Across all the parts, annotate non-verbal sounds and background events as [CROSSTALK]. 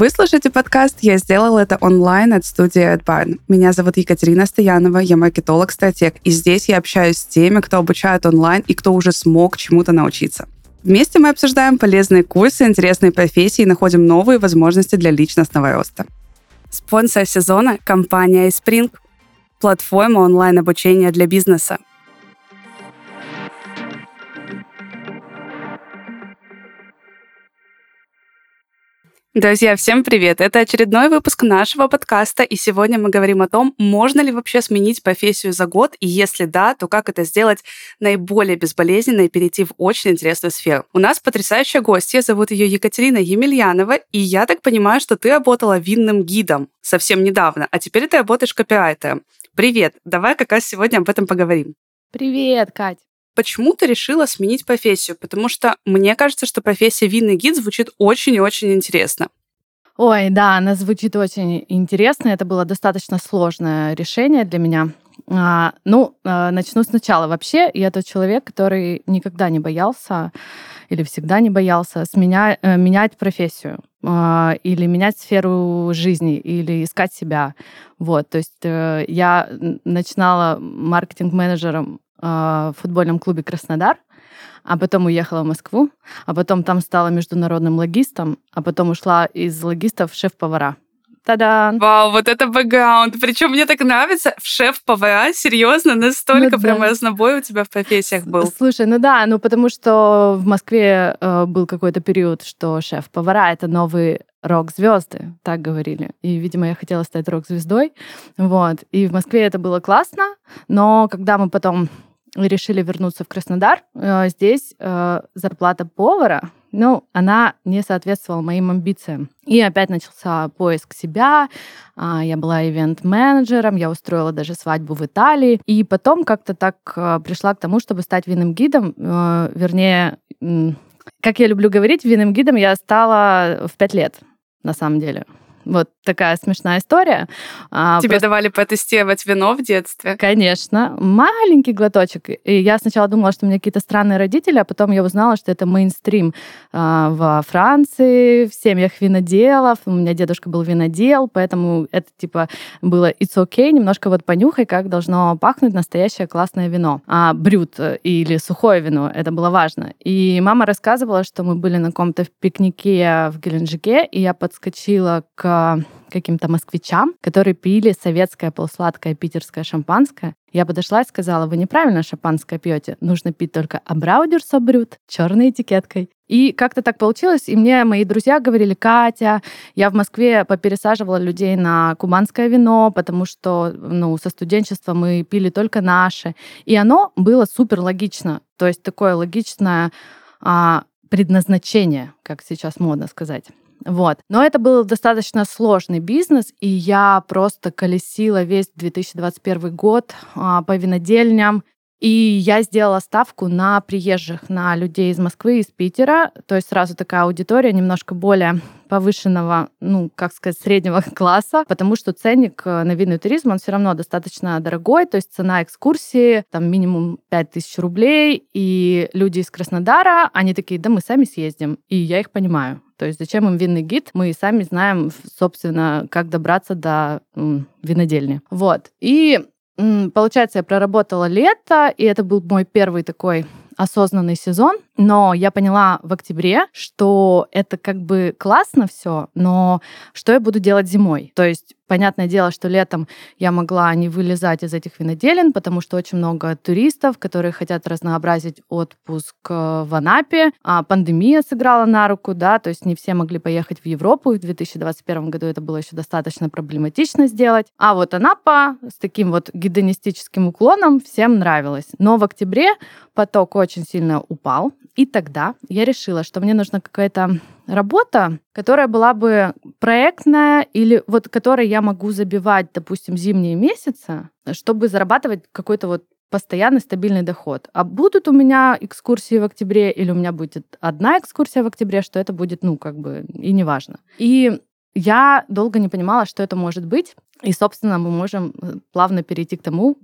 Вы слушаете подкаст «Я сделал это онлайн» от студии AdBarn. Меня зовут Екатерина Стоянова, я маркетолог-стратег, и здесь я общаюсь с теми, кто обучает онлайн и кто уже смог чему-то научиться. Вместе мы обсуждаем полезные курсы, интересные профессии и находим новые возможности для личностного роста. Спонсор сезона – компания iSpring, платформа онлайн-обучения для бизнеса – Друзья, всем привет! Это очередной выпуск нашего подкаста, и сегодня мы говорим о том, можно ли вообще сменить профессию за год, и если да, то как это сделать наиболее безболезненно и перейти в очень интересную сферу. У нас потрясающая гостья, зовут ее Екатерина Емельянова, и я так понимаю, что ты работала винным гидом совсем недавно, а теперь ты работаешь копирайтером. Привет! Давай как раз сегодня об этом поговорим. Привет, Кать! почему ты решила сменить профессию? Потому что мне кажется, что профессия винный гид звучит очень и очень интересно. Ой, да, она звучит очень интересно. Это было достаточно сложное решение для меня. А, ну, а, начну сначала. Вообще, я тот человек, который никогда не боялся или всегда не боялся сменя, э, менять профессию или менять сферу жизни, или искать себя. Вот, то есть э, я начинала маркетинг-менеджером в футбольном клубе «Краснодар», а потом уехала в Москву, а потом там стала международным логистом, а потом ушла из логистов в шеф-повара. Та-да! Вау, вот это бэкграунд. Причем мне так нравится. В шеф-повара, серьезно, настолько ну, прям да. разнобой у тебя в профессиях был. Слушай, ну да, ну потому что в Москве э, был какой-то период, что шеф-повара — это новые рок-звезды, так говорили. И, видимо, я хотела стать рок-звездой. Вот. И в Москве это было классно, но когда мы потом решили вернуться в Краснодар. Э, здесь э, зарплата повара, ну, она не соответствовала моим амбициям. И опять начался поиск себя. А, я была ивент-менеджером, я устроила даже свадьбу в Италии. И потом как-то так э, пришла к тому, чтобы стать винным гидом. Вернее, как я люблю говорить, винным гидом я стала в пять лет, на самом деле. Вот такая смешная история. А, Тебе Просто... давали потестировать вино в детстве? Конечно. Маленький глоточек. И я сначала думала, что у меня какие-то странные родители, а потом я узнала, что это мейнстрим а, во Франции, в семьях виноделов. У меня дедушка был винодел, поэтому это типа было it's okay, немножко вот понюхай, как должно пахнуть настоящее классное вино. А брют или сухое вино, это было важно. И мама рассказывала, что мы были на каком-то пикнике в Геленджике, и я подскочила к каким-то москвичам, которые пили советское полусладкое питерское шампанское. Я подошла и сказала, вы неправильно шампанское пьете, нужно пить только Абраудер Собрют черной этикеткой. И как-то так получилось, и мне мои друзья говорили, Катя, я в Москве попересаживала людей на кубанское вино, потому что ну, со студенчества мы пили только наше. И оно было супер логично, то есть такое логичное а, предназначение, как сейчас модно сказать. Вот. Но это был достаточно сложный бизнес, и я просто колесила весь 2021 год а, по винодельням, и я сделала ставку на приезжих, на людей из Москвы, из Питера. То есть сразу такая аудитория немножко более повышенного, ну, как сказать, среднего [LAUGHS] класса, потому что ценник э, на винный туризм, он все равно достаточно дорогой, то есть цена экскурсии там минимум 5000 рублей, и люди из Краснодара, они такие, да мы сами съездим, и я их понимаю. То есть зачем им винный гид? Мы и сами знаем, собственно, как добраться до винодельни. Вот. И Получается, я проработала лето, и это был мой первый такой осознанный сезон, но я поняла в октябре, что это как бы классно все, но что я буду делать зимой? То есть Понятное дело, что летом я могла не вылезать из этих виноделин, потому что очень много туристов, которые хотят разнообразить отпуск э, в Анапе. А пандемия сыграла на руку, да, то есть не все могли поехать в Европу. В 2021 году это было еще достаточно проблематично сделать. А вот Анапа с таким вот гедонистическим уклоном всем нравилась. Но в октябре поток очень сильно упал, и тогда я решила, что мне нужна какая-то работа, которая была бы проектная или вот которой я могу забивать, допустим, зимние месяцы, чтобы зарабатывать какой-то вот постоянный стабильный доход. А будут у меня экскурсии в октябре или у меня будет одна экскурсия в октябре, что это будет, ну, как бы и неважно. И Я долго не понимала, что это может быть. И, собственно, мы можем э, плавно перейти к тому,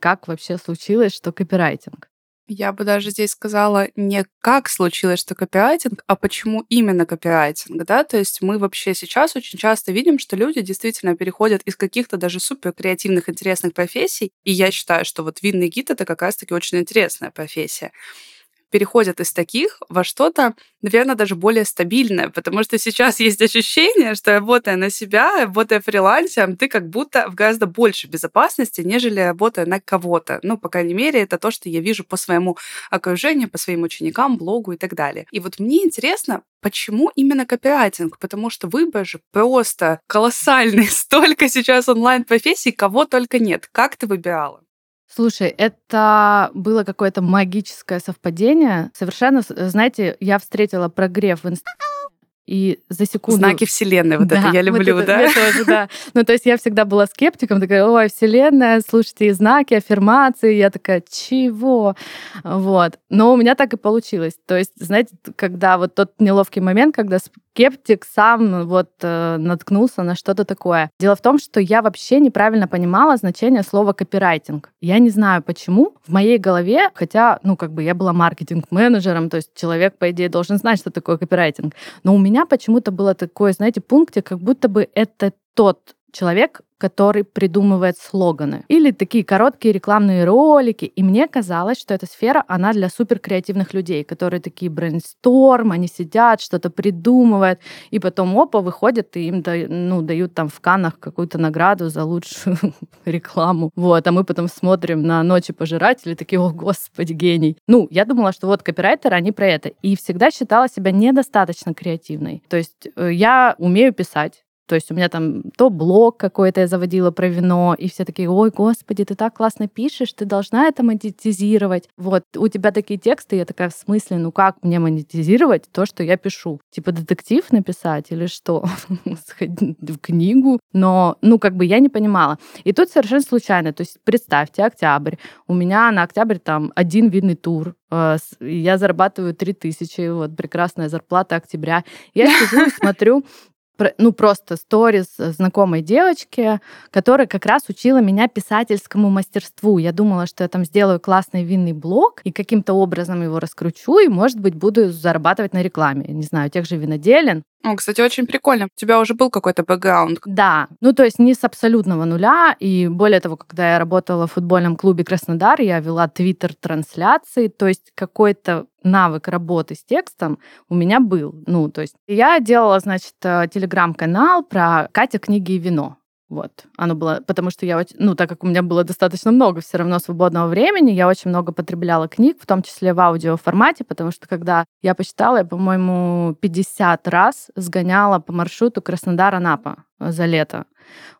как вообще случилось, что копирайтинг. Я бы даже здесь сказала не как случилось, что копирайтинг, а почему именно копирайтинг, да, то есть мы вообще сейчас очень часто видим, что люди действительно переходят из каких-то даже супер креативных, интересных профессий, и я считаю, что вот винный гид — это как раз-таки очень интересная профессия переходят из таких во что-то, наверное, даже более стабильное, потому что сейчас есть ощущение, что работая на себя, работая фрилансером, ты как будто в гораздо больше безопасности, нежели работая на кого-то. Ну, по крайней мере, это то, что я вижу по своему окружению, по своим ученикам, блогу и так далее. И вот мне интересно, Почему именно копирайтинг? Потому что выбор же просто колоссальный. [LAUGHS] Столько сейчас онлайн-профессий, кого только нет. Как ты выбирала? Слушай, это было какое-то магическое совпадение. Совершенно, знаете, я встретила прогрев в Инстаграме и за секунду... Знаки Вселенной, вот да, это я люблю, вот это, да? тоже, да. Ну, то есть я всегда была скептиком, такая, ой, Вселенная, слушайте, и знаки, аффирмации. Я такая, чего? Вот. Но у меня так и получилось. То есть, знаете, когда вот тот неловкий момент, когда скептик сам вот э, наткнулся на что-то такое. Дело в том, что я вообще неправильно понимала значение слова копирайтинг. Я не знаю почему. В моей голове, хотя, ну, как бы я была маркетинг-менеджером, то есть человек, по идее, должен знать, что такое копирайтинг. Но у меня почему-то было такое, знаете, пункте, как будто бы это тот человек, который придумывает слоганы. Или такие короткие рекламные ролики. И мне казалось, что эта сфера, она для суперкреативных людей, которые такие брейнсторм, они сидят, что-то придумывают, и потом опа, выходят, и им ну, дают там в Канах какую-то награду за лучшую [LAUGHS] рекламу. Вот, а мы потом смотрим на «Ночи пожирателей», такие, о, господи, гений. Ну, я думала, что вот копирайтеры, они про это. И всегда считала себя недостаточно креативной. То есть э, я умею писать, то есть у меня там то блог какой-то я заводила про вино, и все такие, ой, господи, ты так классно пишешь, ты должна это монетизировать. Вот, у тебя такие тексты, я такая, в смысле, ну как мне монетизировать то, что я пишу? Типа детектив написать или что? [LAUGHS] в книгу? Но, ну, как бы я не понимала. И тут совершенно случайно, то есть представьте, октябрь, у меня на октябрь там один видный тур, э, я зарабатываю 3000, вот прекрасная зарплата октября. Я [LAUGHS] сижу и смотрю ну, просто сторис знакомой девочки, которая как раз учила меня писательскому мастерству. Я думала, что я там сделаю классный винный блог и каким-то образом его раскручу, и, может быть, буду зарабатывать на рекламе. Не знаю, тех же виноделен. Кстати, очень прикольно. У тебя уже был какой-то бэкграунд. Да. Ну, то есть не с абсолютного нуля. И более того, когда я работала в футбольном клубе Краснодар, я вела твиттер-трансляции. То есть какой-то навык работы с текстом у меня был. Ну, то есть я делала, значит, э, телеграм-канал про Катя книги и вино. Вот, оно было, потому что я, ну, так как у меня было достаточно много все равно свободного времени, я очень много потребляла книг, в том числе в аудиоформате, потому что когда я посчитала, я, по-моему, 50 раз сгоняла по маршруту Краснодар-Анапа за лето.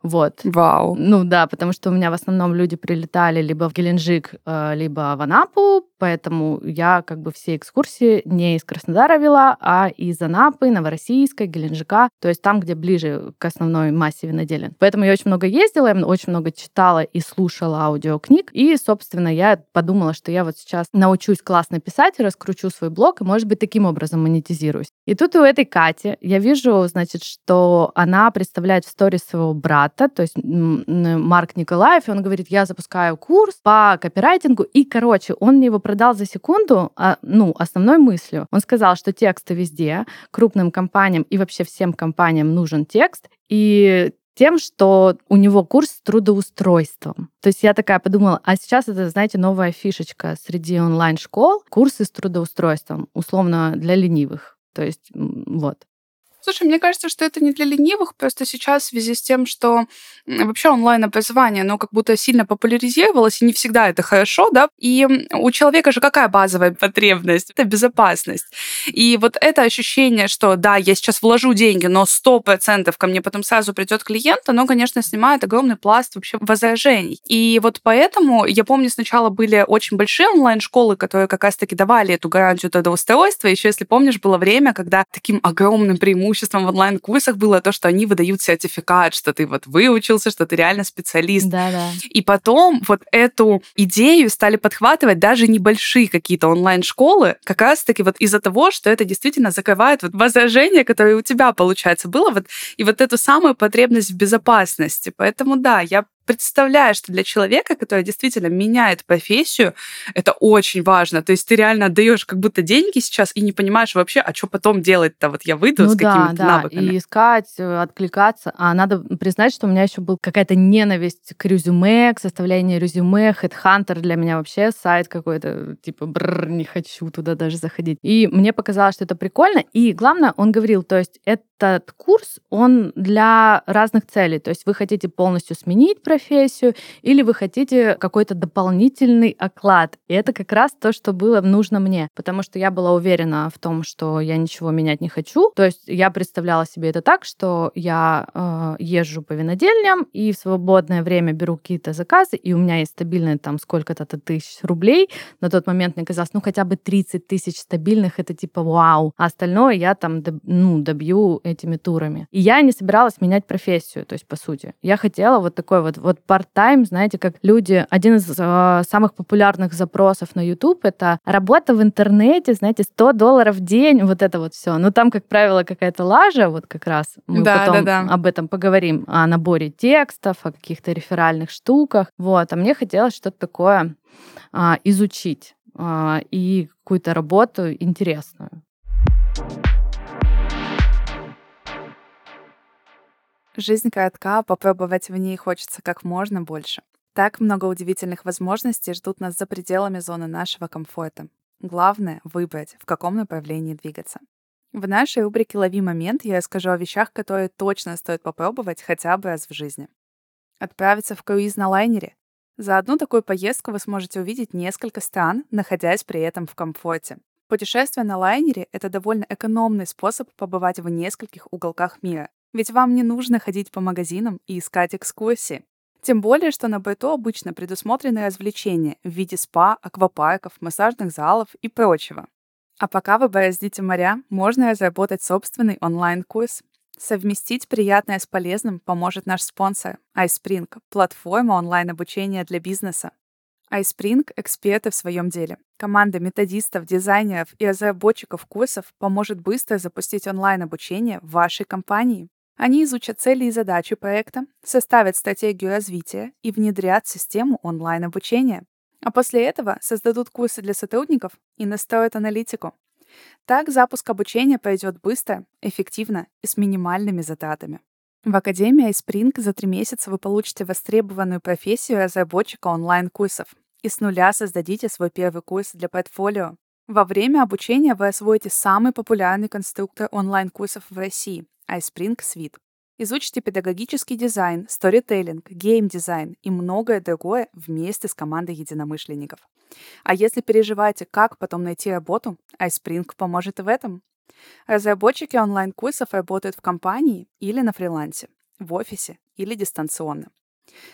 Вот. Вау. Ну да, потому что у меня в основном люди прилетали либо в Геленджик, э, либо в Анапу, поэтому я как бы все экскурсии не из Краснодара вела, а из Анапы, Новороссийска, Геленджика, то есть там, где ближе к основной массе виноделин. Поэтому я очень много ездила, я очень много читала и слушала аудиокниг, и, собственно, я подумала, что я вот сейчас научусь классно писать, раскручу свой блог, и, может быть, таким образом монетизируюсь. И тут у этой Кати я вижу, значит, что она представляет в сторис своего брата, то есть Марк Николаев, и он говорит, я запускаю курс по копирайтингу, и, короче, он мне его продал за секунду, а, ну, основной мыслью. Он сказал, что тексты везде, крупным компаниям и вообще всем компаниям нужен текст, и тем, что у него курс с трудоустройством. То есть я такая подумала, а сейчас это, знаете, новая фишечка среди онлайн-школ, курсы с трудоустройством, условно для ленивых. То есть вот. Слушай, мне кажется, что это не для ленивых, просто сейчас в связи с тем, что вообще онлайн-образование, оно как будто сильно популяризировалось, и не всегда это хорошо, да, и у человека же какая базовая потребность? Это безопасность. И вот это ощущение, что да, я сейчас вложу деньги, но сто процентов ко мне потом сразу придет клиент, оно, конечно, снимает огромный пласт вообще возражений. И вот поэтому, я помню, сначала были очень большие онлайн-школы, которые как раз-таки давали эту гарантию трудоустройства. Еще, если помнишь, было время, когда таким огромным преимуществом преимуществом в онлайн-курсах было то, что они выдают сертификат, что ты вот выучился, что ты реально специалист. Да, да. И потом вот эту идею стали подхватывать даже небольшие какие-то онлайн-школы, как раз-таки вот из-за того, что это действительно закрывает вот возражение, которое у тебя, получается, было, вот, и вот эту самую потребность в безопасности. Поэтому да, я представляю, что для человека, который действительно меняет профессию, это очень важно. То есть ты реально отдаешь как будто деньги сейчас и не понимаешь вообще, а что потом делать-то? Вот я выйду ну, с какими-то да, навыками. И искать, э, откликаться. А надо признать, что у меня еще был какая-то ненависть к резюме, к составлению резюме. Headhunter для меня вообще сайт какой-то, типа, бррр, не хочу туда даже заходить. И мне показалось, что это прикольно. И главное, он говорил, то есть этот курс, он для разных целей. То есть вы хотите полностью сменить профессию, профессию, или вы хотите какой-то дополнительный оклад. И это как раз то, что было нужно мне, потому что я была уверена в том, что я ничего менять не хочу. То есть я представляла себе это так, что я э, езжу по винодельням и в свободное время беру какие-то заказы, и у меня есть стабильные там сколько-то тысяч рублей. На тот момент мне казалось, ну хотя бы 30 тысяч стабильных, это типа вау. А остальное я там ну, добью этими турами. И я не собиралась менять профессию, то есть по сути. Я хотела вот такой вот вот part-time, знаете, как люди... Один из э, самых популярных запросов на YouTube — это работа в интернете, знаете, 100 долларов в день, вот это вот все. Ну, там, как правило, какая-то лажа, вот как раз. Мы да, потом да, да. об этом поговорим, о наборе текстов, о каких-то реферальных штуках. Вот, а мне хотелось что-то такое а, изучить а, и какую-то работу интересную. Жизнь коротка, попробовать в ней хочется как можно больше. Так много удивительных возможностей ждут нас за пределами зоны нашего комфорта. Главное — выбрать, в каком направлении двигаться. В нашей рубрике «Лови момент» я расскажу о вещах, которые точно стоит попробовать хотя бы раз в жизни. Отправиться в круиз на лайнере. За одну такую поездку вы сможете увидеть несколько стран, находясь при этом в комфорте. Путешествие на лайнере — это довольно экономный способ побывать в нескольких уголках мира, ведь вам не нужно ходить по магазинам и искать экскурсии. Тем более, что на борту обычно предусмотрены развлечения в виде спа, аквапарков, массажных залов и прочего. А пока вы бороздите моря, можно разработать собственный онлайн-курс. Совместить приятное с полезным поможет наш спонсор iSpring, платформа онлайн-обучения для бизнеса. iSpring — эксперты в своем деле. Команда методистов, дизайнеров и разработчиков курсов поможет быстро запустить онлайн-обучение в вашей компании. Они изучат цели и задачи проекта, составят стратегию развития и внедрят систему онлайн-обучения. А после этого создадут курсы для сотрудников и настроят аналитику. Так запуск обучения пойдет быстро, эффективно и с минимальными затратами. В Академии iSpring за три месяца вы получите востребованную профессию разработчика онлайн-курсов и с нуля создадите свой первый курс для портфолио. Во время обучения вы освоите самый популярный конструктор онлайн-курсов в России iSpring Suite. Изучите педагогический дизайн, сторителлинг, гейм-дизайн и многое другое вместе с командой единомышленников. А если переживаете, как потом найти работу, iSpring поможет и в этом. Разработчики онлайн-курсов работают в компании или на фрилансе, в офисе или дистанционно.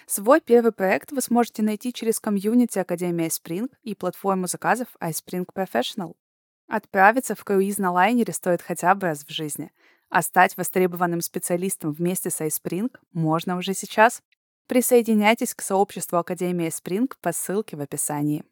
Свой первый проект вы сможете найти через комьюнити Академии iSpring и платформу заказов iSpring Professional. Отправиться в круиз на лайнере стоит хотя бы раз в жизни – а стать востребованным специалистом вместе с iSpring можно уже сейчас. Присоединяйтесь к сообществу Академии Spring по ссылке в описании.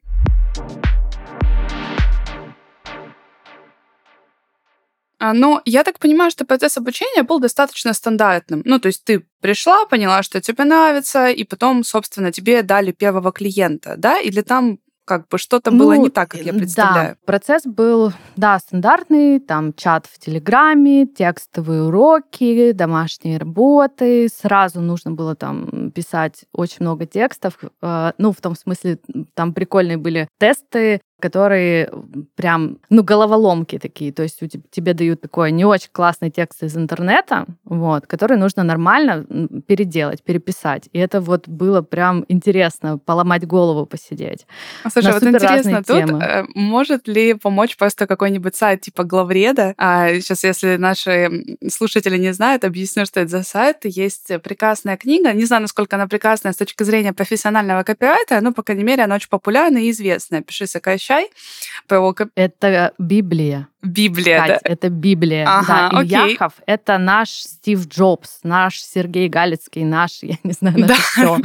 А, но я так понимаю, что процесс обучения был достаточно стандартным. Ну, то есть ты пришла, поняла, что тебе нравится, и потом, собственно, тебе дали первого клиента, да? Или там как бы что-то ну, было не так, как я представляю. Да, процесс был, да, стандартный, там чат в Телеграме, текстовые уроки, домашние работы. Сразу нужно было там писать очень много текстов. Э, ну, в том смысле, там прикольные были тесты, которые прям, ну, головоломки такие. То есть тебе дают такой не очень классный текст из интернета, вот, который нужно нормально переделать, переписать. И это вот было прям интересно, поломать голову, посидеть. А, слушай, вот интересно, тут темы. Э, может ли помочь просто какой-нибудь сайт типа главреда? А сейчас, если наши слушатели не знают, объясню, что это за сайт. Есть прекрасная книга. Не знаю, насколько она прекрасная с точки зрения профессионального копирайта, но, по крайней мере, она очень популярна и известная. Пиши, сокращай. Про... Это Библия. Библия, Кать, да? это Библия. Ага, да. Ильяхов — это наш Стив Джобс, наш Сергей Галицкий, наш, [LAUGHS] я не знаю, наше Да. все.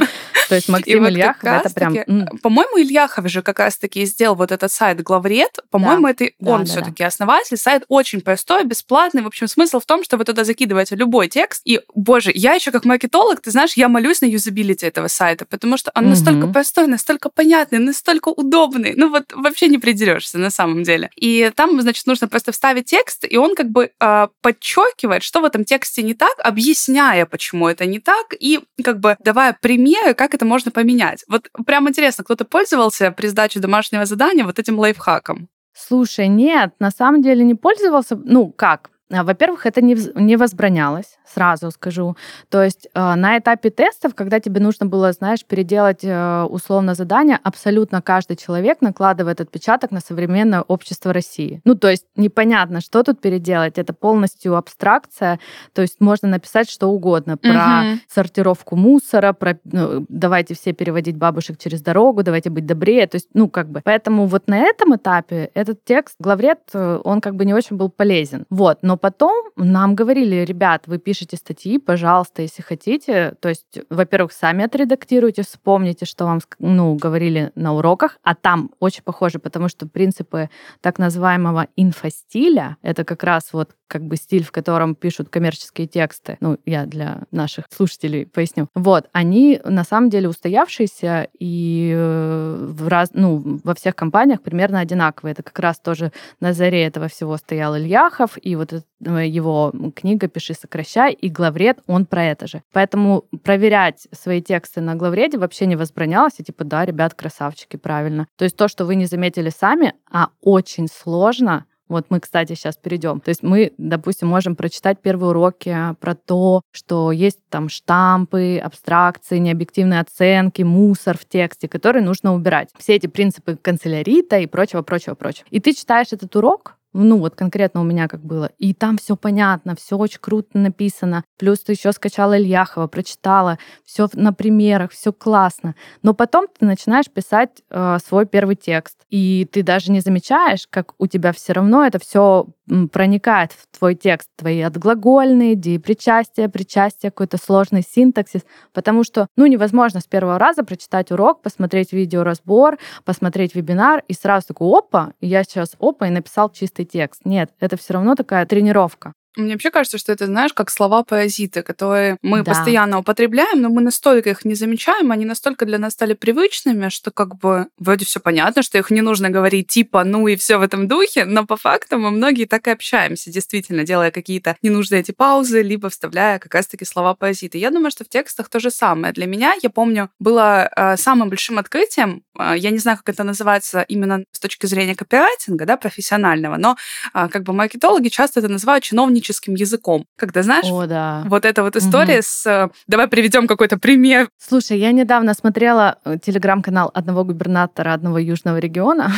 То есть [LAUGHS] И Максим вот Ильяхов как — это прям... По-моему, Ильяхов же как раз-таки и сделал вот этот сайт «Главред». По-моему, это Да, он да, все таки основатель. Сайт очень простой, бесплатный. В общем, смысл в том, что вы туда закидываете любой текст. И, боже, я еще как маркетолог, ты знаешь, я молюсь на юзабилити этого сайта, потому что он настолько Мгм. простой, настолько понятный, настолько удобный. Ну вот вообще не придерешься на самом деле. И там, значит, нужно просто вставить текст, и он как бы э, подчеркивает, что в этом тексте не так, объясняя, почему это не так, и как бы давая примеры, как это можно поменять. Вот прям интересно, кто-то пользовался при сдаче домашнего задания вот этим лайфхаком? Слушай, нет, на самом деле не пользовался. Ну, как? А, Во-первых, это не, не возбранялось, сразу скажу. То есть э, на этапе тестов, когда тебе нужно было, знаешь, переделать э, условно задание, абсолютно каждый человек накладывает отпечаток на современное общество России. Ну, то есть непонятно, что тут переделать. Это полностью абстракция. То есть можно написать что угодно про Мгм. сортировку мусора, про ну, давайте все переводить бабушек через дорогу, давайте быть добрее. То есть, ну, как бы. Поэтому вот на этом этапе этот текст, главред, э, он как бы не очень был полезен. Вот. Но потом нам говорили, ребят, вы пишете статьи, пожалуйста, если хотите. То есть, во-первых, сами отредактируйте, вспомните, что вам ну, говорили на уроках, а там очень похоже, потому что принципы так называемого инфостиля, это как раз вот как бы стиль, в котором пишут коммерческие тексты, ну, я для наших слушателей поясню. Вот, они на самом деле устоявшиеся и э, в раз, ну, во всех компаниях примерно одинаковые. Это как раз тоже на заре этого всего стоял Ильяхов, и вот это, э, его книга «Пиши, сокращай», и главред, он про это же. Поэтому проверять свои тексты на главреде вообще не возбранялось, и типа, да, ребят, красавчики, правильно. То есть то, что вы не заметили сами, а очень сложно, вот мы, кстати, сейчас перейдем. То есть мы, допустим, можем прочитать первые уроки про то, что есть там штампы, абстракции, необъективные оценки, мусор в тексте, который нужно убирать. Все эти принципы канцелярита и прочего, прочего, прочего. И ты читаешь этот урок, ну вот конкретно у меня как было, и там все понятно, все очень круто написано. Плюс ты еще скачала Ильяхова, прочитала, все на примерах, все классно. Но потом ты начинаешь писать э, свой первый текст, и ты даже не замечаешь, как у тебя все равно это все проникает в твой текст, твои отглагольные, причастия, причастия, какой-то сложный синтаксис, потому что, ну, невозможно с первого раза прочитать урок, посмотреть видеоразбор, посмотреть вебинар и сразу такой, опа, я сейчас опа! и написал чистый текст. Нет, это все равно такая тренировка. Мне вообще кажется, что это, знаешь, как слова-паразиты, которые мы Да. постоянно употребляем, но мы настолько их не замечаем, они настолько для нас стали привычными, что как бы вроде все понятно, что их не нужно говорить типа «ну» и все в этом духе, но по факту мы многие так и общаемся, действительно, делая какие-то ненужные эти паузы, либо вставляя как раз-таки слова-паразиты. Я думаю, что в текстах то же самое. Для меня, я помню, было э, самым большим открытием, э, я не знаю, как это называется именно с точки зрения копирайтинга, да, профессионального, но а, как бы маркетологи часто это называют чиновническим языком. Когда, знаешь, О, да. вот эта вот история с... э, Давай приведем какой-то пример. Слушай, я недавно смотрела э, телеграм-канал одного губернатора одного южного региона.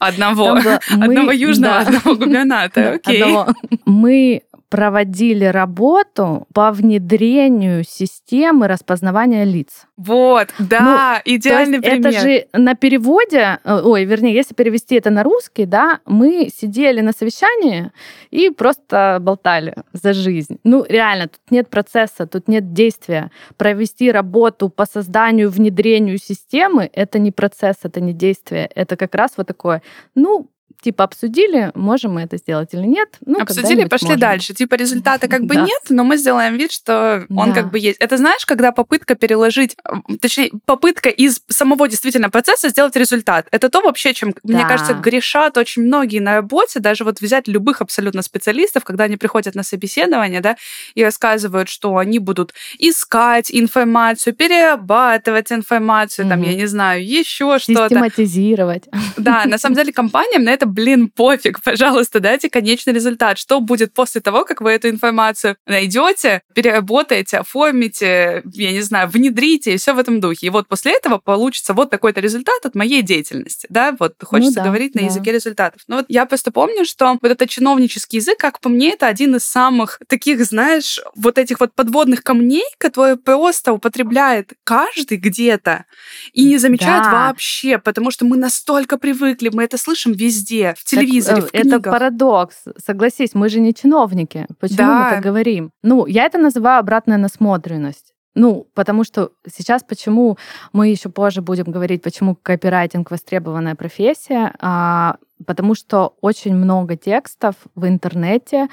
Одного. [LAUGHS] Мы- Одного южного, да. одного губернатора. Окей. одного. Мы проводили работу по внедрению системы распознавания лиц. Вот, да, идеальный Ну, есть пример. это же на переводе, э, ой, вернее, если перевести это на русский, да, мы сидели на совещании и просто болтали за жизнь. Ну, реально, тут нет процесса, тут нет действия. Провести работу по созданию, внедрению системы — это не процесс, это не действие. Это как раз вот такое, ну, типа обсудили, можем мы это сделать или нет. Ну, Обсудили, пошли можем. дальше. Типа результата как бы Да. нет, но мы сделаем вид, что он Да. как бы есть. Это знаешь, когда попытка переложить, точнее, попытка из самого действительно процесса сделать результат. Это то вообще, чем, мне Да. кажется, грешат очень многие на работе, даже вот взять любых абсолютно специалистов, когда они приходят на собеседование, да, и рассказывают, что они будут искать информацию, перерабатывать информацию, там, Мгм. я не знаю, еще что-то. Систематизировать. Да, на самом [LAUGHS] деле компаниям на это, блин, пофиг. Пожалуйста, дайте конечный результат. Что будет после того, как вы эту информацию найдете, переработаете, оформите, я не знаю, внедрите, и все в этом духе. И вот после этого получится вот такой-то результат от моей деятельности. Да, вот хочется да, говорить на да. языке результатов. Но вот я просто помню, что вот этот чиновнический язык, как по мне, это один из самых таких, знаешь, вот этих вот подводных камней, которые просто употребляет каждый где-то и не замечает Да. вообще, потому что мы настолько привыкли, мы это слышим везде. Везде, в телевизоре, так, в книгах. Это парадокс. Согласись, мы же не чиновники. Почему да. мы так говорим? Ну, я это называю обратная насмотренность. Ну, потому что сейчас почему мы еще позже будем говорить, почему копирайтинг востребованная профессия, а, потому что очень много текстов в интернете,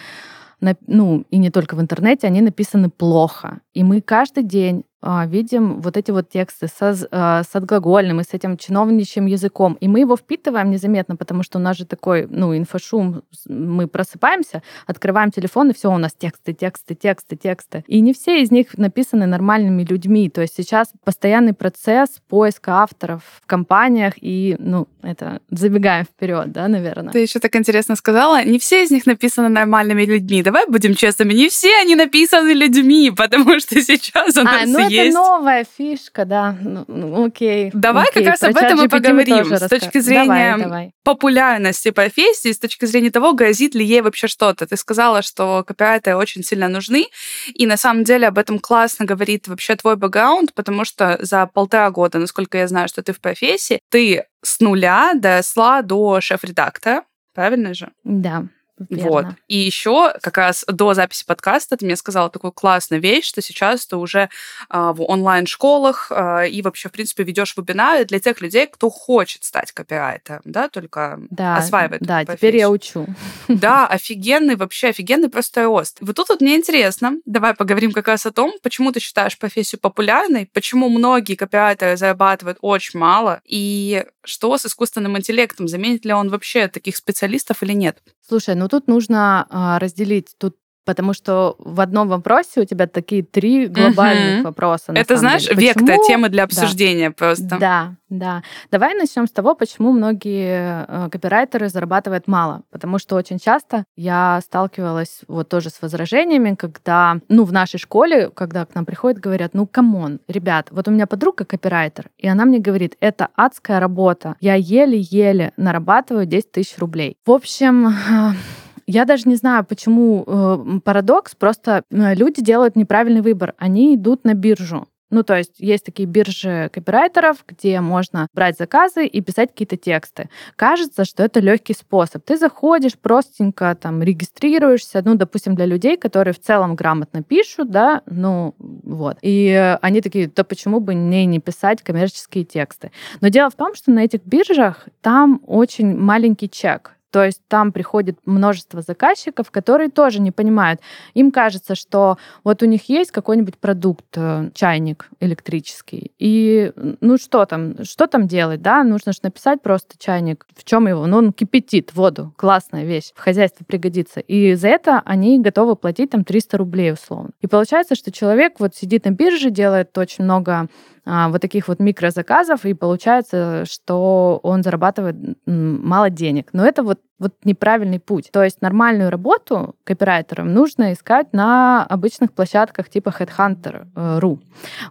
ну, и не только в интернете, они написаны плохо. И мы каждый день видим вот эти вот тексты со, а, с отглагольным и с этим чиновничьим языком. И мы его впитываем незаметно, потому что у нас же такой, ну, инфошум. Мы просыпаемся, открываем телефон, и все, у нас тексты, тексты, тексты, тексты. И не все из них написаны нормальными людьми. То есть сейчас постоянный процесс поиска авторов в компаниях, и, ну, это забегаем вперед, да, наверное. Ты еще так интересно сказала, не все из них написаны нормальными людьми. Давай будем честными, не все они написаны людьми, [LAUGHS] потому что сейчас у а, нас а, ну есть. Это новая фишка, да. Ну, ну, окей. Давай окей. как раз об этом и поговорим. С точки зрения давай, давай. популярности профессии, с точки зрения того, грозит ли ей вообще что-то. Ты сказала, что копирайтеры очень сильно нужны, и на самом деле об этом классно говорит вообще твой бэкграунд, потому что за полтора года, насколько я знаю, что ты в профессии, ты с нуля доросла до шеф-редактора, правильно же? Да. Верно. Вот. И еще как раз до записи подкаста ты мне сказала такую классную вещь, что сейчас ты уже э, в онлайн-школах э, и вообще, в принципе, ведешь вебинары для тех людей, кто хочет стать копирайтером, да, только да, осваивает Да, теперь я учу. Да, [LAUGHS] офигенный, вообще офигенный просто рост. Вот тут вот мне интересно, давай поговорим как раз о том, почему ты считаешь профессию популярной, почему многие копирайтеры зарабатывают очень мало, и что с искусственным интеллектом, заменит ли он вообще таких специалистов или нет? Слушай, ну тут нужно а, разделить. Тут Потому что в одном вопросе у тебя такие три глобальных угу. вопроса. Это, знаешь, деле. вектор темы для обсуждения да. просто. Да, да. Давай начнем с того, почему многие э, копирайтеры зарабатывают мало. Потому что очень часто я сталкивалась вот тоже с возражениями, когда, ну, в нашей школе, когда к нам приходят, говорят, ну, come on, ребят, вот у меня подруга копирайтер, и она мне говорит, это адская работа, я еле-еле нарабатываю 10 тысяч рублей. В общем, [LAUGHS] Я даже не знаю, почему э, парадокс. Просто э, люди делают неправильный выбор. Они идут на биржу. Ну, то есть есть такие биржи копирайтеров, где можно брать заказы и писать какие-то тексты. Кажется, что это легкий способ. Ты заходишь, простенько там регистрируешься, ну, допустим, для людей, которые в целом грамотно пишут, да, ну, вот. И они такие, да почему бы мне не писать коммерческие тексты? Но дело в том, что на этих биржах там очень маленький чек. То есть там приходит множество заказчиков, которые тоже не понимают. Им кажется, что вот у них есть какой-нибудь продукт, э, чайник электрический, и ну что там, что там делать, да? Нужно же написать просто чайник. В чем его? Ну, он кипятит воду. Классная вещь. В хозяйстве пригодится. И за это они готовы платить там 300 рублей условно. И получается, что человек вот сидит на бирже, делает очень много вот таких вот микрозаказов, и получается, что он зарабатывает мало денег. Но это вот вот неправильный путь. То есть нормальную работу копирайтерам нужно искать на обычных площадках типа Headhunter.ru.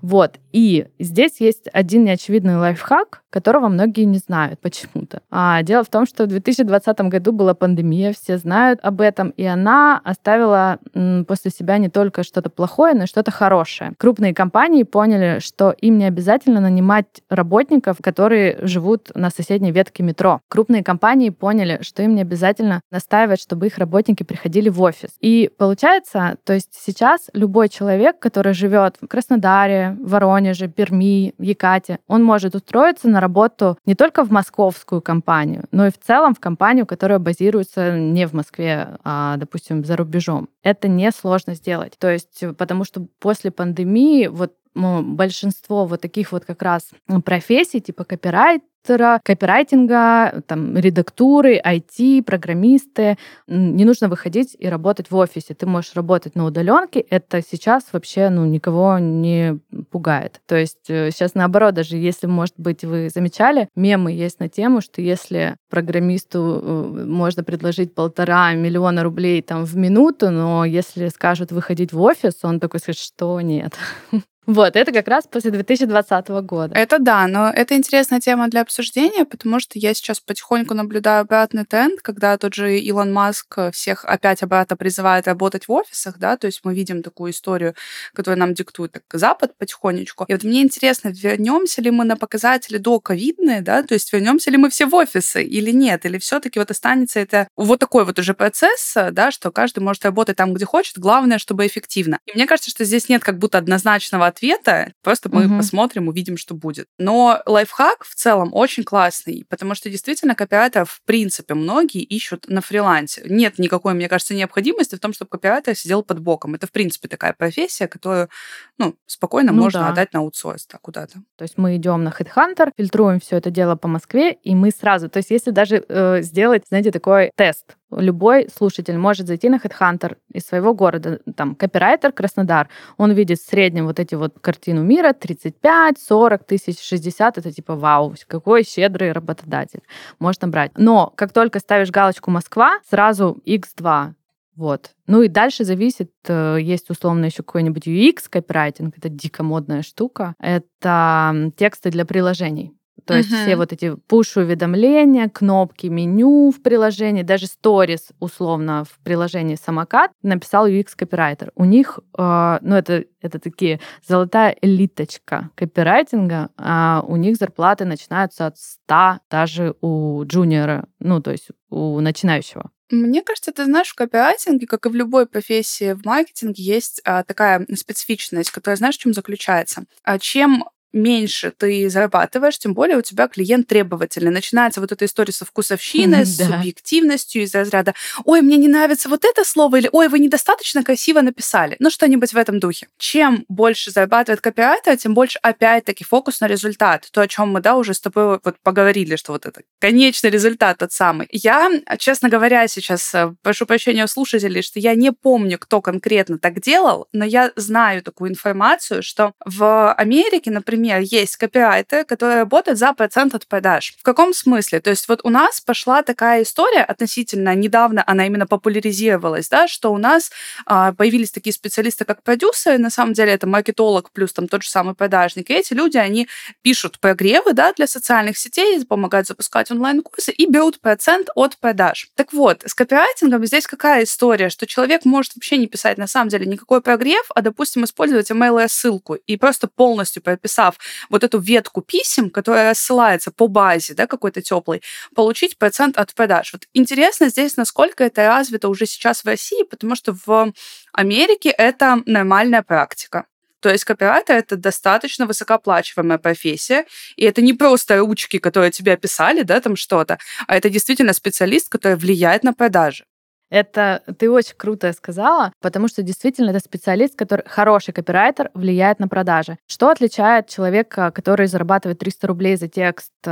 Вот. И здесь есть один неочевидный лайфхак, которого многие не знают почему-то. А дело в том, что в 2020 году была пандемия, все знают об этом, и она оставила после себя не только что-то плохое, но и что-то хорошее. Крупные компании поняли, что им не обязательно нанимать работников, которые живут на соседней ветке метро. Крупные компании поняли, что им не обязательно настаивать, чтобы их работники приходили в офис. И получается, то есть сейчас любой человек, который живет в Краснодаре, Воронеже, Перми, Якате, он может устроиться на работу не только в московскую компанию, но и в целом в компанию, которая базируется не в Москве, а, допустим, за рубежом. Это несложно сделать. То есть, потому что после пандемии вот большинство вот таких вот как раз профессий, типа копирайт, редактора, копирайтинга, там, редактуры, IT, программисты. Не нужно выходить и работать в офисе. Ты можешь работать на удаленке. Это сейчас вообще ну, никого не пугает. То есть сейчас э, наоборот, даже если, может быть, вы замечали, мемы есть на тему, что если программисту э, можно предложить полтора миллиона рублей там в минуту, но если скажут выходить в офис, он такой скажет, что нет. [LAUGHS] Вот, это как раз после 2020 года. Это да, но это интересная тема для обсуждения, потому что я сейчас потихоньку наблюдаю обратный тренд, когда тот же Илон Маск всех опять обратно призывает работать в офисах, да, то есть мы видим такую историю, которую нам диктует так, Запад потихонечку. И вот мне интересно, вернемся ли мы на показатели до ковидные, да, то есть вернемся ли мы все в офисы или нет, или все-таки вот останется это вот такой вот уже процесс, да, что каждый может работать там, где хочет, главное, чтобы эффективно. И мне кажется, что здесь нет как будто однозначного ответа, просто мы угу. посмотрим, увидим, что будет. Но лайфхак в целом очень классный, потому что действительно копирайтеров в принципе многие ищут на фрилансе. Нет никакой, мне кажется, необходимости в том, чтобы копирайтер сидел под боком. Это в принципе такая профессия, которую ну, спокойно ну, можно да. отдать на аутсорс да, куда-то. То есть мы идем на Headhunter, фильтруем все это дело по Москве, и мы сразу, то есть если даже э, сделать, знаете, такой тест, любой слушатель может зайти на HeadHunter из своего города, там, копирайтер Краснодар, он видит в среднем вот эти вот картину мира, 35, 40 тысяч, 60, это типа вау, какой щедрый работодатель, можно брать. Но как только ставишь галочку Москва, сразу x2, вот. Ну и дальше зависит, э, есть условно еще какой-нибудь UX копирайтинг, это дико модная штука. Это тексты для приложений. То есть все вот эти пуш-уведомления, кнопки меню в приложении, даже сторис условно в приложении самокат написал UX-копирайтер. У них, э, ну это, это такие золотая элиточка копирайтинга, а у них зарплаты начинаются от 100 даже у джуниора, ну то есть у начинающего. Мне кажется, ты знаешь, в копирайтинге, как и в любой профессии в маркетинге, есть а, такая специфичность, которая, знаешь, в чем заключается? А чем меньше ты зарабатываешь, тем более у тебя клиент требовательный. Начинается вот эта история со вкусовщиной, с субъективностью из разряда «Ой, мне не нравится вот это слово» или «Ой, вы недостаточно красиво написали». Ну, что-нибудь в этом духе. Чем больше зарабатывает копирайтер, тем больше опять-таки фокус на результат. То, о чем мы, да, уже с тобой вот поговорили, что вот это конечный результат тот самый. Я, честно говоря, сейчас э, прошу прощения у слушателей, что я не помню, кто конкретно так делал, но я знаю такую информацию, что в Америке, например, например, есть копирайтеры, которые работают за процент от продаж. В каком смысле? То есть вот у нас пошла такая история относительно недавно, она именно популяризировалась, да, что у нас а, появились такие специалисты, как продюсеры, на самом деле это маркетолог плюс там тот же самый продажник, и эти люди, они пишут прогревы, да, для социальных сетей, помогают запускать онлайн-курсы и берут процент от продаж. Так вот, с копирайтингом здесь какая история, что человек может вообще не писать на самом деле никакой прогрев, а, допустим, использовать email-ссылку и просто полностью прописав написав вот эту ветку писем, которая рассылается по базе, да, какой-то теплой, получить процент от продаж. Вот интересно здесь, насколько это развито уже сейчас в России, потому что в Америке это нормальная практика. То есть копирайтер — это достаточно высокооплачиваемая профессия, и это не просто ручки, которые тебе описали, да, там что-то, а это действительно специалист, который влияет на продажи. Это ты очень круто сказала, потому что действительно это специалист, который хороший копирайтер, влияет на продажи. Что отличает человека, который зарабатывает 300 рублей за текст э,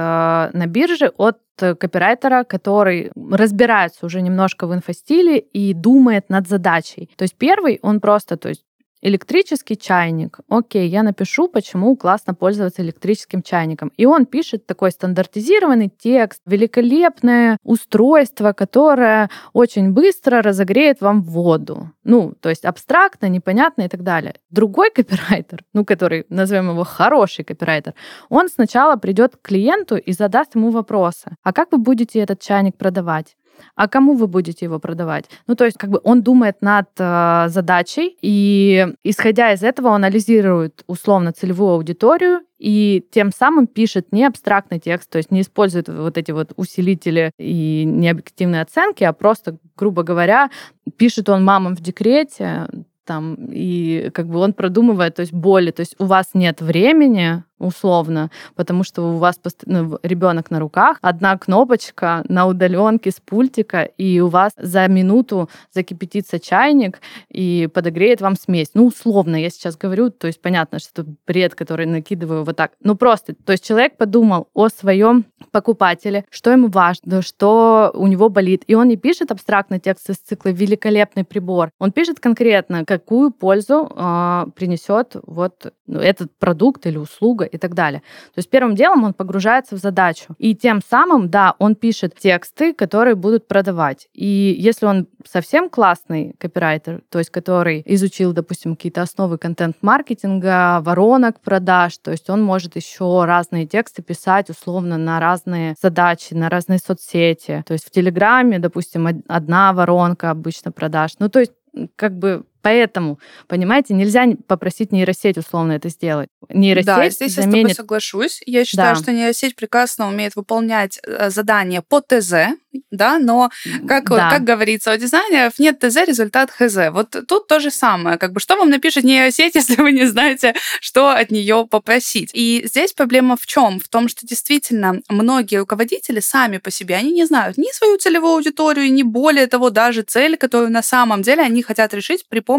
на бирже, от копирайтера, который разбирается уже немножко в инфостиле и думает над задачей. То есть первый, он просто, то есть электрический чайник. Окей, я напишу, почему классно пользоваться электрическим чайником. И он пишет такой стандартизированный текст, великолепное устройство, которое очень быстро разогреет вам воду. Ну, то есть абстрактно, непонятно и так далее. Другой копирайтер, [LAUGHS] ну, который, назовем его хороший копирайтер, он сначала придет к клиенту и задаст ему вопросы. А как вы будете этот чайник продавать? А кому вы будете его продавать? Ну, то есть, как бы он думает над э, задачей, и исходя из этого он анализирует условно целевую аудиторию и тем самым пишет не абстрактный текст, то есть не использует вот эти вот усилители и необъективные оценки, а просто, грубо говоря, пишет он мамам в декрете, там, и как бы он продумывает, то есть боли, то есть у вас нет времени, условно, потому что у вас пост... ну, ребенок на руках, одна кнопочка на удаленке с пультика, и у вас за минуту закипятится чайник и подогреет вам смесь. Ну, условно, я сейчас говорю, то есть понятно, что это бред, который накидываю вот так. Ну, просто, то есть человек подумал о своем покупателе, что ему важно, что у него болит, и он не пишет абстрактный текст из цикла «великолепный прибор», он пишет конкретно, какую пользу э, принесет вот этот продукт или услуга и так далее. То есть первым делом он погружается в задачу. И тем самым, да, он пишет тексты, которые будут продавать. И если он совсем классный копирайтер, то есть который изучил, допустим, какие-то основы контент-маркетинга, воронок продаж, то есть он может еще разные тексты писать условно на разные задачи, на разные соцсети. То есть в Телеграме, допустим, одна воронка обычно продаж. Ну, то есть как бы Поэтому, понимаете, нельзя попросить нейросеть условно это сделать. Нейросеть да, здесь заменит... я с тобой соглашусь. Я считаю, да. что нейросеть прекрасно умеет выполнять э, задания по ТЗ, да, но, как, да. как говорится у дизайнеров, нет ТЗ, результат ХЗ. Вот тут то же самое. Как бы, что вам напишет нейросеть, [LAUGHS] если вы не знаете, что от нее попросить? И здесь проблема в чем? В том, что действительно многие руководители сами по себе, они не знают ни свою целевую аудиторию, ни более того, даже цель, которую на самом деле они хотят решить при помощи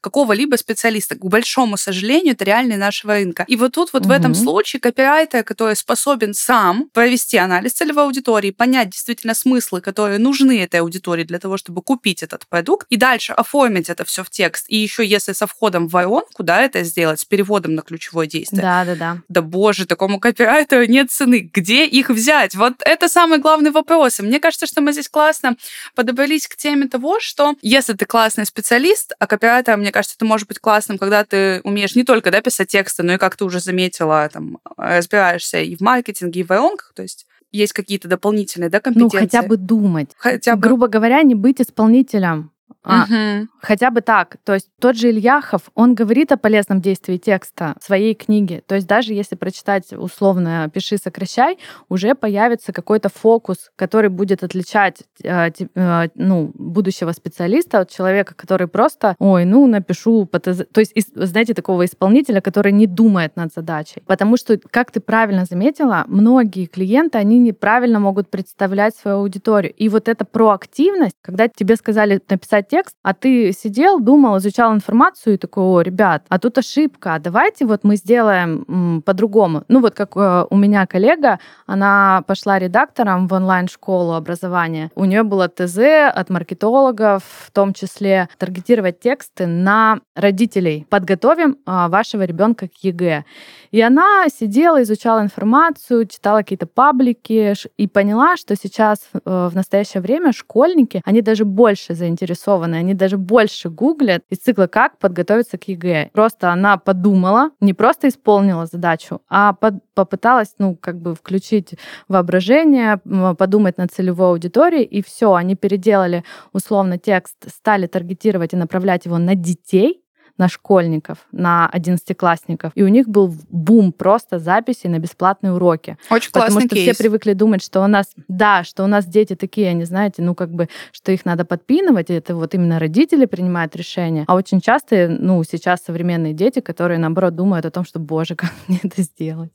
какого-либо специалиста. К большому сожалению, это реальный нашего рынка. И вот тут вот угу. в этом случае копирайтер, который способен сам провести анализ целевой аудитории, понять действительно смыслы, которые нужны этой аудитории для того, чтобы купить этот продукт, и дальше оформить это все в текст. И еще если со входом в воронку, да, это сделать, с переводом на ключевое действие. Да, да, да. Да боже, такому копирайтеру нет цены. Где их взять? Вот это самый главный вопрос. И мне кажется, что мы здесь классно подобрались к теме того, что если ты классный специалист, а копирайтер, мне кажется, это может быть классным, когда ты умеешь не только да, писать тексты, но и, как ты уже заметила, там, разбираешься и в маркетинге, и в воронках, то есть есть какие-то дополнительные да, компетенции. Ну, хотя бы думать. Хотя бы... Грубо говоря, не быть исполнителем. А, угу. Хотя бы так. То есть тот же Ильяхов, он говорит о полезном действии текста в своей книге. То есть даже если прочитать условно «пиши, сокращай», уже появится какой-то фокус, который будет отличать э, э, ну, будущего специалиста от человека, который просто, ой, ну, напишу по ТЗ. То есть, знаете, такого исполнителя, который не думает над задачей. Потому что, как ты правильно заметила, многие клиенты, они неправильно могут представлять свою аудиторию. И вот эта проактивность, когда тебе сказали написать текст, а ты сидел, думал, изучал информацию и такой, о, ребят, а тут ошибка, давайте вот мы сделаем по-другому. Ну вот как э, у меня коллега, она пошла редактором в онлайн-школу образования. У нее было ТЗ от маркетологов, в том числе таргетировать тексты на родителей. Подготовим а, вашего ребенка к ЕГЭ. И она сидела, изучала информацию, читала какие-то паблики и поняла, что сейчас э, в настоящее время школьники, они даже больше заинтересованы заинтересованы, они даже больше гуглят из цикла «Как подготовиться к ЕГЭ». Просто она подумала, не просто исполнила задачу, а под, попыталась, ну, как бы включить воображение, подумать над целевой аудиторией, и все, они переделали условно текст, стали таргетировать и направлять его на детей, на школьников, на одиннадцатиклассников. И у них был бум просто записей на бесплатные уроки. Очень Потому что кейс. все привыкли думать, что у нас, да, что у нас дети такие, они, знаете, ну как бы, что их надо подпинывать, и это вот именно родители принимают решения. А очень часто, ну, сейчас современные дети, которые, наоборот, думают о том, что, боже, [LAUGHS] как мне это сделать.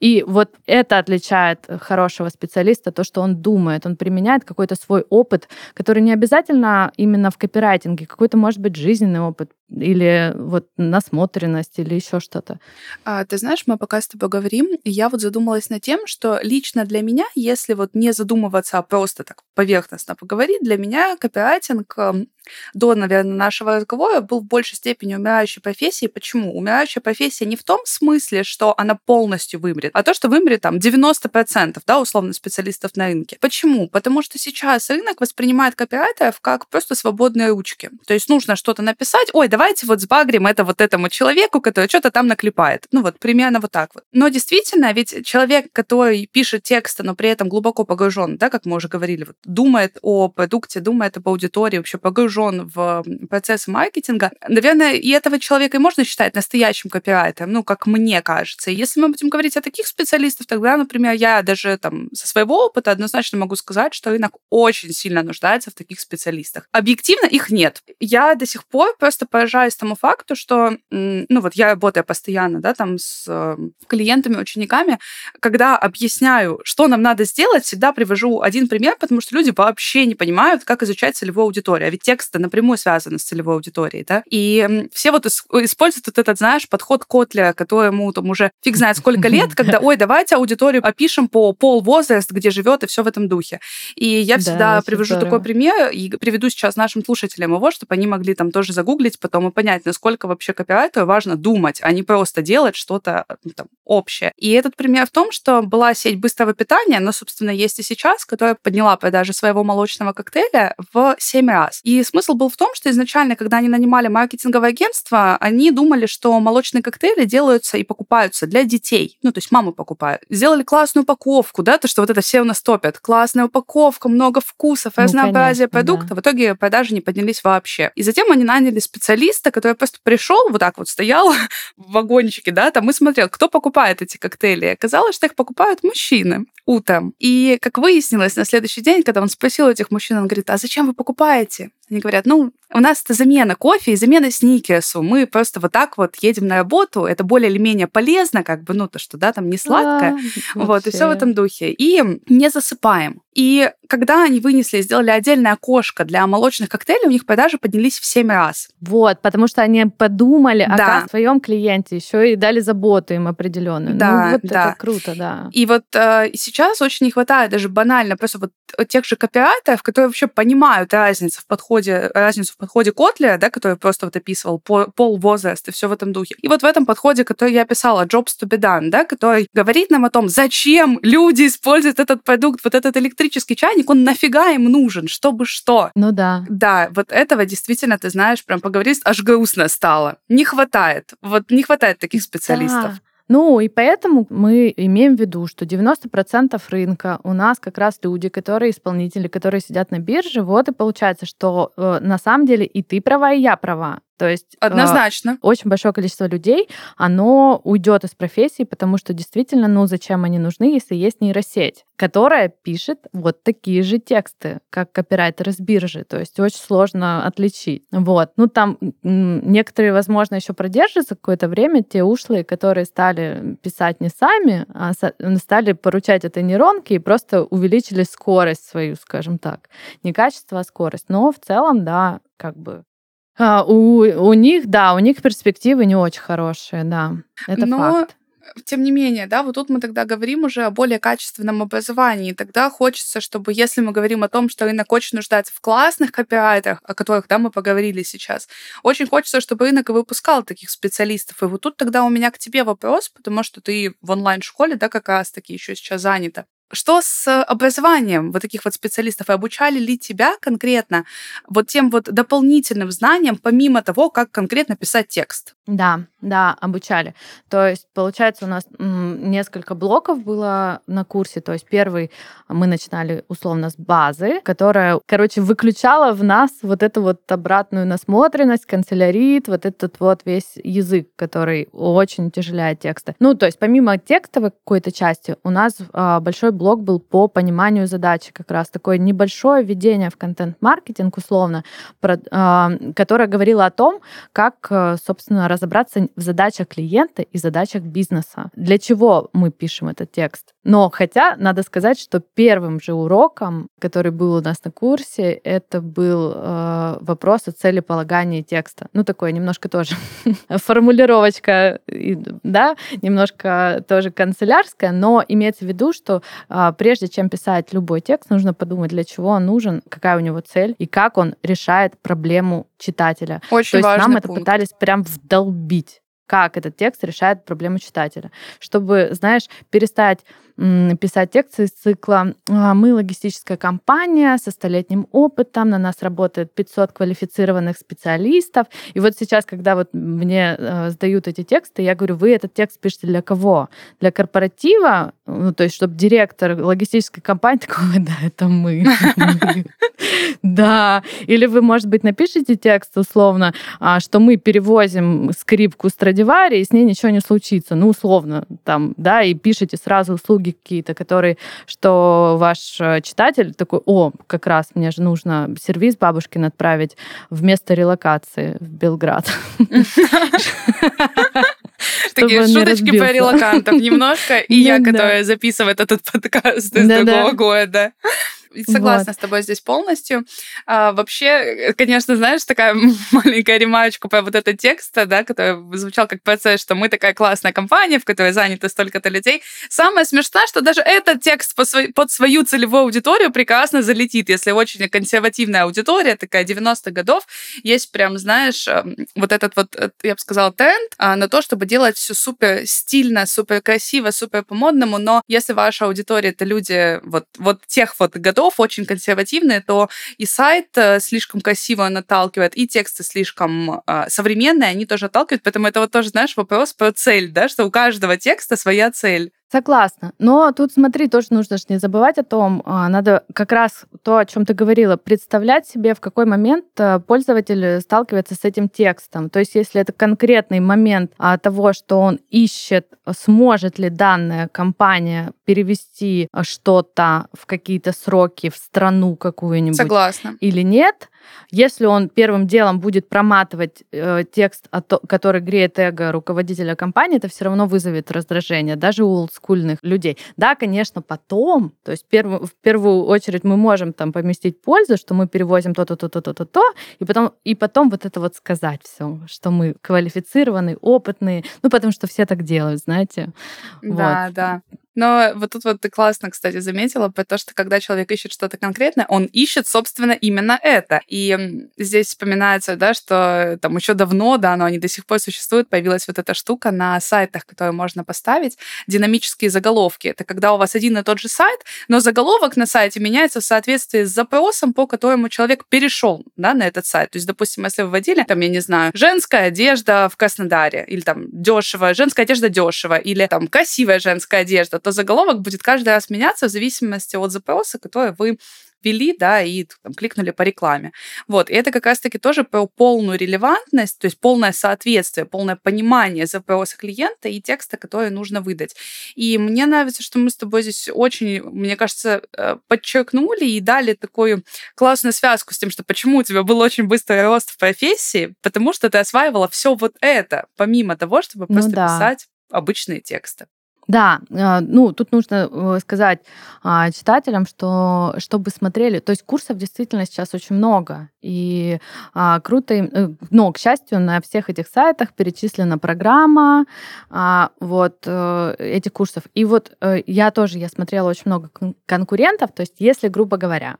И вот это отличает хорошего специалиста, то, что он думает, он применяет какой-то свой опыт, который не обязательно именно в копирайтинге, какой-то, может быть, жизненный опыт, или вот насмотренность, или еще что-то. А, ты знаешь, мы пока с тобой говорим, я вот задумалась над тем, что лично для меня, если вот не задумываться, а просто так поверхностно поговорить, для меня копирайтинг эм, до, наверное, нашего разговора был в большей степени умирающей профессией. Почему? Умирающая профессия не в том смысле, что она полностью вымрет, а то, что вымрет там 90%, да, условно, специалистов на рынке. Почему? Потому что сейчас рынок воспринимает копирайтеров как просто свободные ручки. То есть нужно что-то написать, ой, давайте вот сбагрим это вот этому человеку, который что-то там наклепает. Ну вот, примерно вот так вот. Но действительно, ведь человек, который пишет тексты, но при этом глубоко погружен, да, как мы уже говорили, вот, думает о продукте, думает об аудитории, вообще погружен в процессы маркетинга, наверное, и этого человека и можно считать настоящим копирайтером, ну, как мне кажется. И если мы будем говорить о таких специалистах, тогда, например, я даже там со своего опыта однозначно могу сказать, что рынок очень сильно нуждается в таких специалистах. Объективно их нет. Я до сих пор просто поражаюсь тому факту, что, ну, вот я работаю постоянно, да, там с э, клиентами, учениками, когда объясняю, что нам надо сделать, всегда привожу один пример, потому что люди вообще не понимают, как изучать целевую аудиторию. А ведь текст тексты напрямую связаны с целевой аудиторией, да, и все вот используют вот этот, знаешь, подход Котля, которому там уже фиг знает сколько [LAUGHS] лет, когда, ой, давайте аудиторию опишем по пол, возраст, где живет, и все в этом духе. И я всегда да, привожу здорово. такой пример, и приведу сейчас нашим слушателям его, чтобы они могли там тоже загуглить потом потом и понять, насколько вообще копирайтеру важно думать, а не просто делать что-то ну, там, общее. И этот пример в том, что была сеть быстрого питания, но, собственно, есть и сейчас, которая подняла продажи своего молочного коктейля в 7 раз. И смысл был в том, что изначально, когда они нанимали маркетинговое агентство, они думали, что молочные коктейли делаются и покупаются для детей. Ну, то есть мамы покупают. Сделали классную упаковку, да, то, что вот это все у нас топят. Классная упаковка, много вкусов, ну, разнообразие конечно, продукта. Да. В итоге продажи не поднялись вообще. И затем они наняли специалиста, который просто пришел, вот так вот стоял [LAUGHS] в вагончике, да, там и смотрел, кто покупает эти коктейли. Оказалось, что их покупают мужчины утром. И, как выяснилось, на следующий день, когда он спросил этих мужчин, он говорит, а зачем вы покупаете? Они говорят, ну, у нас это замена кофе и замена сникерсу. Мы просто вот так вот едем на работу, это более или менее полезно, как бы, ну, то, что, да, там не сладкое. Да, вот, и все в этом духе. И не засыпаем. И когда они вынесли сделали отдельное окошко для молочных коктейлей, у них продажи поднялись в 7 раз. Вот, потому что они подумали да. о своем клиенте, еще и дали заботу им определенную. Ну, да, ну, вот да. это круто, да. И вот э, сейчас очень не хватает даже банально просто вот тех же копирайтеров, которые вообще понимают разницу в подходе, разницу в подходе Котлера, да, который просто вот описывал пол, возраст и все в этом духе. И вот в этом подходе, который я писала, Jobs to be done, да, который говорит нам о том, зачем люди используют этот продукт, вот этот электрический электрический чайник, он нафига им нужен, чтобы что? Ну да. Да, вот этого действительно, ты знаешь, прям поговорить, аж грустно стало. Не хватает. Вот не хватает таких специалистов. Да. Ну, и поэтому мы имеем в виду, что 90% рынка у нас как раз люди, которые исполнители, которые сидят на бирже. Вот и получается, что э, на самом деле и ты права, и я права. То есть э, однозначно э, очень большое количество людей, оно уйдет из профессии, потому что действительно, ну зачем они нужны, если есть нейросеть, которая пишет вот такие же тексты, как копирайтер из биржи. То есть очень сложно отличить. Вот. Ну там некоторые, возможно, еще продержатся какое-то время, те ушлые, которые стали писать не сами, а стали поручать этой нейронке и просто увеличили скорость свою, скажем так. Не качество, а скорость. Но в целом, да, как бы а, у, у них, да, у них перспективы не очень хорошие, да. Это Но... факт тем не менее, да, вот тут мы тогда говорим уже о более качественном образовании. Тогда хочется, чтобы, если мы говорим о том, что рынок очень нуждается в классных копирайтерах, о которых, да, мы поговорили сейчас, очень хочется, чтобы рынок выпускал таких специалистов. И вот тут тогда у меня к тебе вопрос, потому что ты в онлайн-школе, да, как раз-таки еще сейчас занята. Что с образованием вот таких вот специалистов? И обучали ли тебя конкретно вот тем вот дополнительным знаниям, помимо того, как конкретно писать текст? Да, да, обучали. То есть, получается, у нас несколько блоков было на курсе. То есть, первый мы начинали условно с базы, которая, короче, выключала в нас вот эту вот обратную насмотренность, канцелярит, вот этот вот весь язык, который очень утяжеляет тексты. Ну, то есть, помимо текстовой какой-то части, у нас а, большой блок был по пониманию задачи, как раз такое небольшое введение в контент-маркетинг, условно, про, а, которое говорило о том, как, э, собственно, разобраться в задачах клиента и задачах бизнеса. Для чего мы пишем этот текст? Но хотя надо сказать, что первым же уроком, который был у нас на курсе, это был э, вопрос о целеполагании текста. Ну, такое немножко тоже [LAUGHS] формулировочка, да, немножко тоже канцелярская, но имеется в виду, что э, прежде чем писать любой текст, нужно подумать, для чего он нужен, какая у него цель и как он решает проблему читателя. Очень То есть нам пункт. это пытались прям вдолбить как этот текст решает проблему читателя. Чтобы, знаешь, перестать писать тексты из цикла «А, «Мы логистическая компания со столетним опытом, на нас работает 500 квалифицированных специалистов». И вот сейчас, когда вот мне э, сдают эти тексты, я говорю, вы этот текст пишете для кого? Для корпоратива? Ну, то есть, чтобы директор логистической компании [LAUGHS] такой, да, это мы. [LAUGHS] Да. Или вы, может быть, напишите текст условно, а, что мы перевозим скрипку Страдивари, и с ней ничего не случится. Ну, условно, там, да, и пишите сразу услуги услуги какие-то, которые, что ваш э, читатель такой, о, как раз мне же нужно сервис бабушкин отправить вместо релокации в Белград. [LAUGHS] Такие шуточки про релокантов немножко, и я, которая записывает этот [LAUGHS] подкаст из другого года. Согласна вот. с тобой здесь полностью. А, вообще, конечно, знаешь, такая [LAUGHS] маленькая ремарочка по вот этот текст, да, который звучал как ПЦ, что мы такая классная компания, в которой занято столько-то людей. Самое смешное, что даже этот текст под свою целевую аудиторию прекрасно залетит, если очень консервативная аудитория, такая 90-х годов, есть прям, знаешь, эм, вот этот вот, э, я бы сказала, тренд а, на то, чтобы делать все супер стильно, супер красиво, супер по-модному, но если ваша аудитория — это люди вот, вот тех вот годов, очень консервативные, то и сайт э, слишком красиво наталкивает, и тексты слишком э, современные, они тоже отталкивают, поэтому это вот тоже, знаешь, вопрос про цель, да, что у каждого текста своя цель. Согласна. Но тут, смотри, тоже нужно же не забывать о том, а, надо как раз то, о чем ты говорила, представлять себе, в какой момент э, пользователь сталкивается с этим текстом. То есть, если это конкретный момент а, того, что он ищет, сможет ли данная компания перевести что-то в какие-то сроки в страну какую-нибудь. Согласна. Или нет, если он первым делом будет проматывать э, текст, который греет эго руководителя компании, это все равно вызовет раздражение, даже у олдскульных людей. Да, конечно, потом, то есть перв, в первую очередь мы можем там поместить пользу, что мы перевозим то-то, то-то, то-то, то, и потом, и потом вот это вот сказать все, что мы квалифицированные, опытные, ну, потому что все так делают, знаете. Да, вот. да. Но вот тут вот ты классно, кстати, заметила, потому что когда человек ищет что-то конкретное, он ищет, собственно, именно это. И здесь вспоминается, да, что там еще давно, да, но они до сих пор существуют, появилась вот эта штука на сайтах, которую можно поставить, динамические заголовки. Это когда у вас один и тот же сайт, но заголовок на сайте меняется в соответствии с запросом, по которому человек перешел, да, на этот сайт. То есть, допустим, если вводили, там, я не знаю, женская одежда в Краснодаре, или там дешево, женская одежда дешево, или там красивая женская одежда, то заголовок будет каждый раз меняться в зависимости от запроса, который вы ввели, да, и там, кликнули по рекламе. Вот, и это как раз-таки тоже про полную релевантность, то есть полное соответствие, полное понимание запроса клиента и текста, который нужно выдать. И мне нравится, что мы с тобой здесь очень, мне кажется, э, подчеркнули и дали такую классную связку с тем, что почему у тебя был очень быстрый рост в профессии, потому что ты осваивала все вот это, помимо того, чтобы ну просто да. писать обычные тексты. Да, э, ну тут нужно э, сказать а, читателям, что чтобы смотрели, то есть курсов действительно сейчас очень много, и а, круто, э, но, к счастью, на всех этих сайтах перечислена программа а, вот этих курсов. И вот я тоже, я смотрела очень много конкурентов, то есть если, грубо говоря,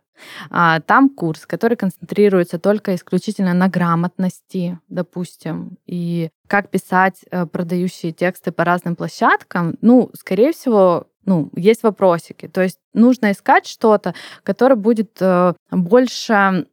там курс, который концентрируется только исключительно на грамотности, допустим, и как писать э, продающие тексты по разным площадкам. Ну, скорее всего, ну, есть вопросики. То есть нужно искать что-то, которое будет э, больше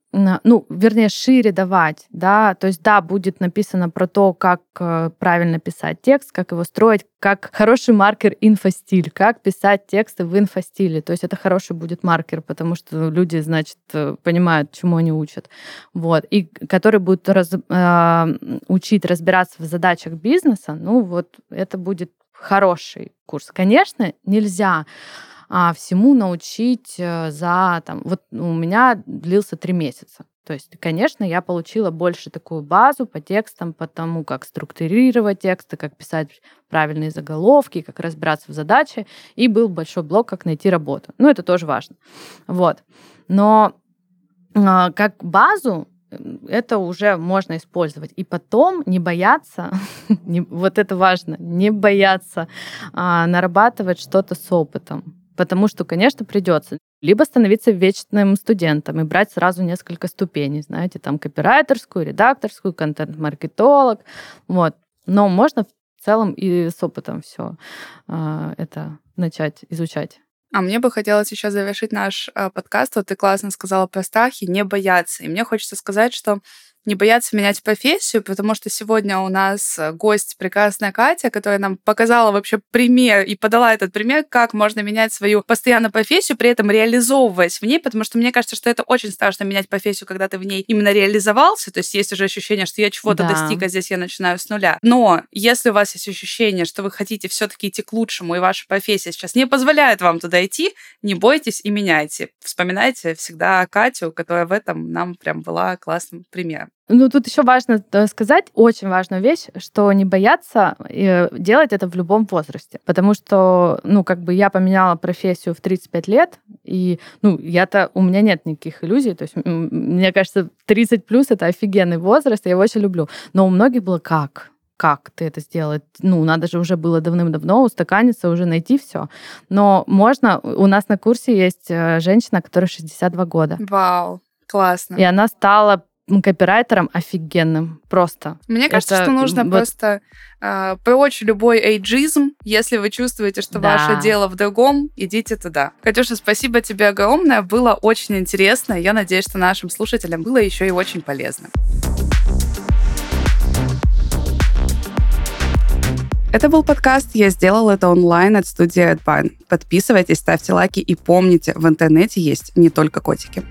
ну, вернее, шире давать, да, то есть, да, будет написано про то, как э, правильно писать текст, как его строить, как хороший маркер инфостиль, как писать тексты в инфостиле, то есть это хороший будет маркер, потому что люди, значит, э, понимают, чему они учат, вот, и который будет раз, э, учить разбираться в задачах бизнеса, ну, вот, это будет хороший курс. Конечно, нельзя а, всему научить э, за там вот у меня длился три месяца. То есть, конечно, я получила больше такую базу по текстам, по тому, как структурировать тексты, как писать правильные заголовки, как разбираться в задаче. И был большой блок, как найти работу. Ну, это тоже важно. Вот. Но а, как базу это уже можно использовать. И потом не бояться, [LAUGHS] вот это важно, не бояться а, нарабатывать что-то с опытом. Потому что, конечно, придется либо становиться вечным студентом и брать сразу несколько ступеней, знаете, там копирайтерскую, редакторскую, контент-маркетолог, вот. Но можно в целом и с опытом все э, это начать изучать. А мне бы хотелось сейчас завершить наш э, подкаст. Вот ты классно сказала про страхи, не бояться. И мне хочется сказать, что не бояться менять профессию, потому что сегодня у нас э, гость прекрасная Катя, которая нам показала вообще пример и подала этот пример, как можно менять свою постоянную профессию, при этом реализовываясь в ней, потому что мне кажется, что это очень страшно менять профессию, когда ты в ней именно реализовался, то есть есть уже ощущение, что я чего-то да. достиг, а здесь я начинаю с нуля. Но если у вас есть ощущение, что вы хотите все-таки идти к лучшему, и ваша профессия сейчас не позволяет вам туда идти, не бойтесь и меняйте. Вспоминайте всегда Катю, которая в этом нам прям была классным примером. Ну, тут еще важно э, сказать, очень важную вещь, что не бояться э, делать это в любом возрасте. Потому что, ну, как бы я поменяла профессию в 35 лет, и, ну, я-то, у меня нет никаких иллюзий. То есть, мне кажется, 30 плюс это офигенный возраст, я его очень люблю. Но у многих было как? как ты это сделать. Ну, надо же уже было давным-давно устаканиться, уже найти все. Но можно... У нас на курсе есть э, женщина, которая 62 года. Вау, классно. И она стала копирайтером офигенным. Просто. Мне кажется, это, что нужно вот... просто э, прочь любой эйджизм. Если вы чувствуете, что да. ваше дело в другом, идите туда. Катюша, спасибо тебе огромное. Было очень интересно. Я надеюсь, что нашим слушателям было еще и очень полезно. Это был подкаст «Я сделал это онлайн» от студии AdBine. Подписывайтесь, ставьте лайки и помните, в интернете есть не только котики.